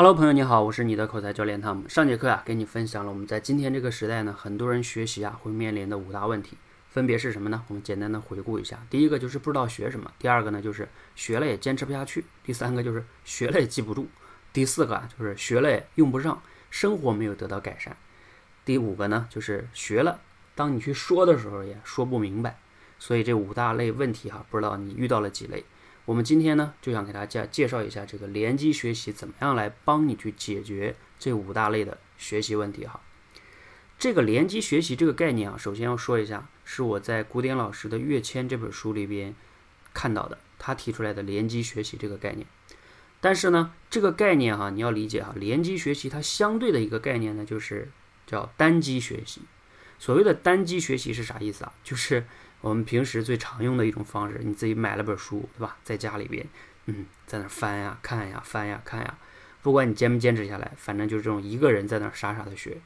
Hello，朋友你好，我是你的口才教练汤姆。上节课啊，给你分享了我们在今天这个时代呢，很多人学习啊会面临的五大问题，分别是什么呢？我们简单的回顾一下。第一个就是不知道学什么，第二个呢就是学了也坚持不下去，第三个就是学了也记不住，第四个啊就是学了也用不上，生活没有得到改善，第五个呢就是学了，当你去说的时候也说不明白。所以这五大类问题哈，不知道你遇到了几类？我们今天呢，就想给大家介绍一下这个联机学习怎么样来帮你去解决这五大类的学习问题哈。这个联机学习这个概念啊，首先要说一下，是我在古典老师的《跃迁》这本书里边看到的，他提出来的联机学习这个概念。但是呢，这个概念哈，你要理解哈，联机学习它相对的一个概念呢，就是叫单机学习。所谓的单机学习是啥意思啊？就是我们平时最常用的一种方式，你自己买了本书，对吧？在家里边，嗯，在那翻呀、看呀、翻呀、看呀，不管你坚不坚持下来，反正就是这种一个人在那傻傻的学。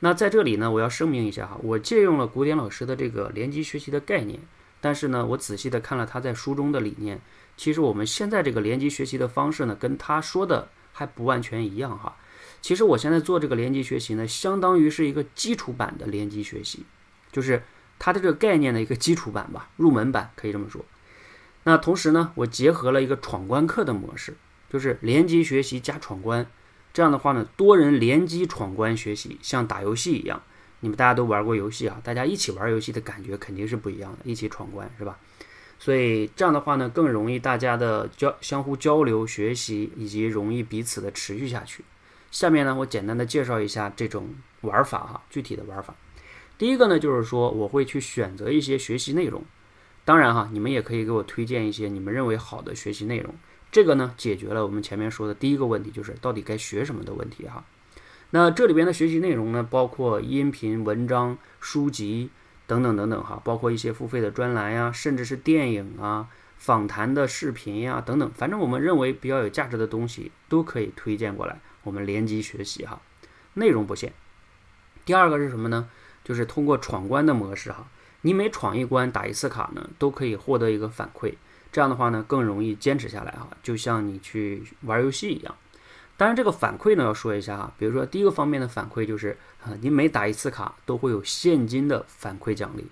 那在这里呢，我要声明一下哈，我借用了古典老师的这个联机学习的概念，但是呢，我仔细的看了他在书中的理念，其实我们现在这个联机学习的方式呢，跟他说的还不完全一样哈。其实我现在做这个联机学习呢，相当于是一个基础版的联机学习，就是。它的这个概念的一个基础版吧，入门版可以这么说。那同时呢，我结合了一个闯关课的模式，就是联机学习加闯关。这样的话呢，多人联机闯关学习，像打游戏一样。你们大家都玩过游戏啊，大家一起玩游戏的感觉肯定是不一样的，一起闯关是吧？所以这样的话呢，更容易大家的交相互交流学习，以及容易彼此的持续下去。下面呢，我简单的介绍一下这种玩法哈，具体的玩法。第一个呢，就是说我会去选择一些学习内容，当然哈，你们也可以给我推荐一些你们认为好的学习内容。这个呢，解决了我们前面说的第一个问题，就是到底该学什么的问题哈。那这里边的学习内容呢，包括音频、文章、书籍等等等等哈，包括一些付费的专栏呀，甚至是电影啊、访谈的视频呀等等，反正我们认为比较有价值的东西都可以推荐过来，我们联机学习哈，内容不限。第二个是什么呢？就是通过闯关的模式哈，你每闯一关打一次卡呢，都可以获得一个反馈。这样的话呢，更容易坚持下来哈，就像你去玩游戏一样。当然，这个反馈呢要说一下哈，比如说第一个方面的反馈就是啊，你每打一次卡都会有现金的反馈奖励。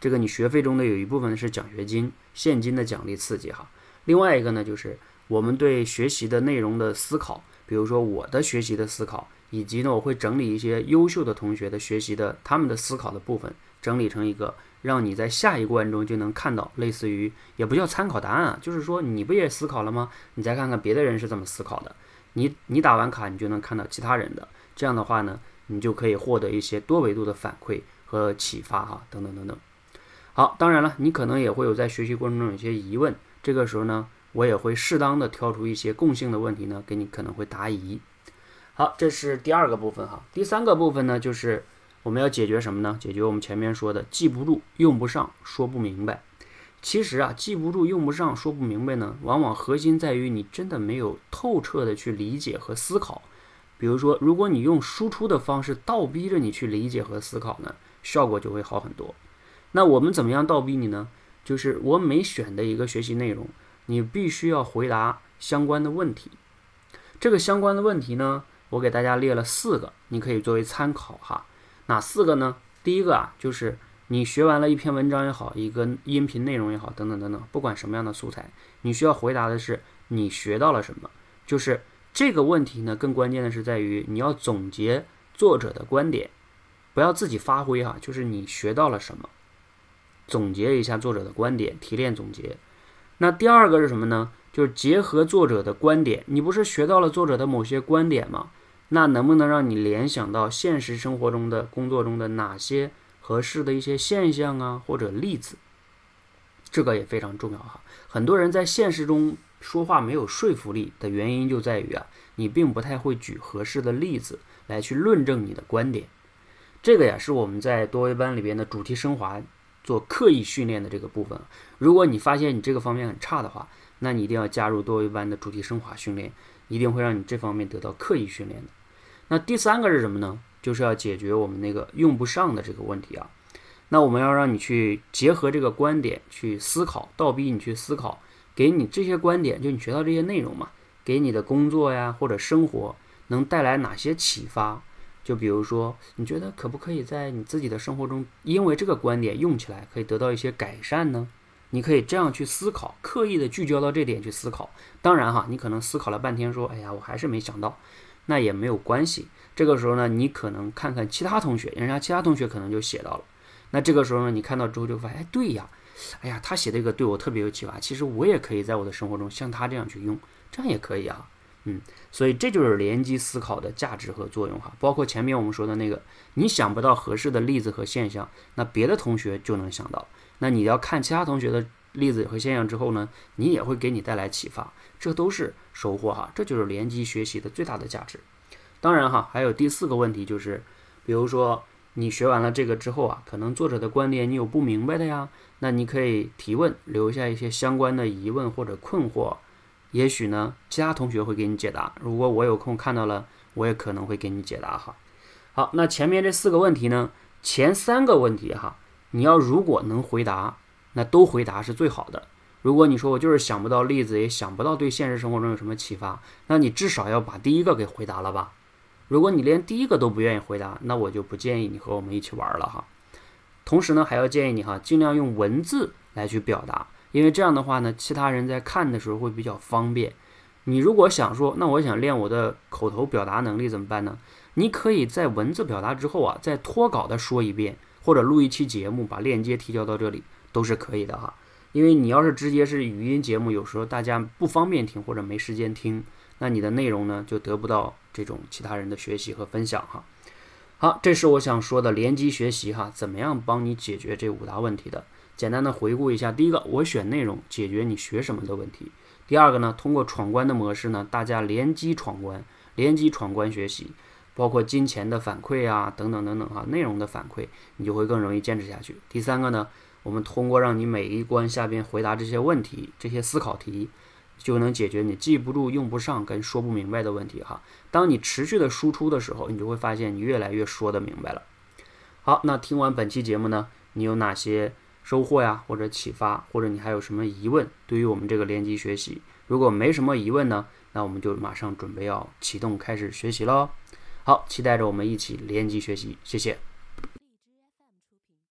这个你学费中的有一部分是奖学金，现金的奖励刺激哈。另外一个呢，就是我们对学习的内容的思考，比如说我的学习的思考。以及呢，我会整理一些优秀的同学的学习的他们的思考的部分，整理成一个让你在下一关中就能看到，类似于也不叫参考答案啊，就是说你不也思考了吗？你再看看别的人是怎么思考的，你你打完卡你就能看到其他人的，这样的话呢，你就可以获得一些多维度的反馈和启发哈，等等等等。好，当然了，你可能也会有在学习过程中有些疑问，这个时候呢，我也会适当的挑出一些共性的问题呢，给你可能会答疑。好，这是第二个部分哈。第三个部分呢，就是我们要解决什么呢？解决我们前面说的记不住、用不上、说不明白。其实啊，记不住、用不上、说不明白呢，往往核心在于你真的没有透彻的去理解和思考。比如说，如果你用输出的方式倒逼着你去理解和思考呢，效果就会好很多。那我们怎么样倒逼你呢？就是我每选的一个学习内容，你必须要回答相关的问题。这个相关的问题呢？我给大家列了四个，你可以作为参考哈。哪四个呢？第一个啊，就是你学完了一篇文章也好，一个音频内容也好，等等等等，不管什么样的素材，你需要回答的是你学到了什么。就是这个问题呢，更关键的是在于你要总结作者的观点，不要自己发挥哈。就是你学到了什么，总结一下作者的观点，提炼总结。那第二个是什么呢？就是结合作者的观点，你不是学到了作者的某些观点吗？那能不能让你联想到现实生活中的工作中的哪些合适的一些现象啊，或者例子？这个也非常重要哈。很多人在现实中说话没有说服力的原因就在于啊，你并不太会举合适的例子来去论证你的观点。这个呀，是我们在多维班里边的主题升华做刻意训练的这个部分。如果你发现你这个方面很差的话，那你一定要加入多维班的主题升华训练。一定会让你这方面得到刻意训练的。那第三个是什么呢？就是要解决我们那个用不上的这个问题啊。那我们要让你去结合这个观点去思考，倒逼你去思考，给你这些观点，就你学到这些内容嘛，给你的工作呀或者生活能带来哪些启发？就比如说，你觉得可不可以在你自己的生活中，因为这个观点用起来可以得到一些改善呢？你可以这样去思考，刻意的聚焦到这点去思考。当然哈，你可能思考了半天，说，哎呀，我还是没想到，那也没有关系。这个时候呢，你可能看看其他同学，人家其他同学可能就写到了。那这个时候呢，你看到之后就发现，哎，对呀，哎呀，他写这个对我特别有启发。其实我也可以在我的生活中像他这样去用，这样也可以啊。嗯，所以这就是联机思考的价值和作用哈。包括前面我们说的那个，你想不到合适的例子和现象，那别的同学就能想到。那你要看其他同学的例子和现象之后呢，你也会给你带来启发，这都是收获哈。这就是联机学习的最大的价值。当然哈，还有第四个问题就是，比如说你学完了这个之后啊，可能作者的观点你有不明白的呀，那你可以提问，留下一些相关的疑问或者困惑。也许呢，其他同学会给你解答。如果我有空看到了，我也可能会给你解答哈。好，那前面这四个问题呢，前三个问题哈，你要如果能回答，那都回答是最好的。如果你说我就是想不到例子，也想不到对现实生活中有什么启发，那你至少要把第一个给回答了吧。如果你连第一个都不愿意回答，那我就不建议你和我们一起玩了哈。同时呢，还要建议你哈，尽量用文字来去表达。因为这样的话呢，其他人在看的时候会比较方便。你如果想说，那我想练我的口头表达能力怎么办呢？你可以在文字表达之后啊，再脱稿的说一遍，或者录一期节目，把链接提交到这里都是可以的哈。因为你要是直接是语音节目，有时候大家不方便听或者没时间听，那你的内容呢就得不到这种其他人的学习和分享哈。好，这是我想说的联机学习哈，怎么样帮你解决这五大问题的？简单的回顾一下，第一个，我选内容解决你学什么的问题；第二个呢，通过闯关的模式呢，大家联机闯关，联机闯关学习，包括金钱的反馈啊，等等等等哈，内容的反馈，你就会更容易坚持下去。第三个呢，我们通过让你每一关下边回答这些问题，这些思考题，就能解决你记不住、用不上跟说不明白的问题哈。当你持续的输出的时候，你就会发现你越来越说得明白了。好，那听完本期节目呢，你有哪些？收获呀，或者启发，或者你还有什么疑问？对于我们这个联机学习，如果没什么疑问呢，那我们就马上准备要启动开始学习喽。好，期待着我们一起联机学习，谢谢。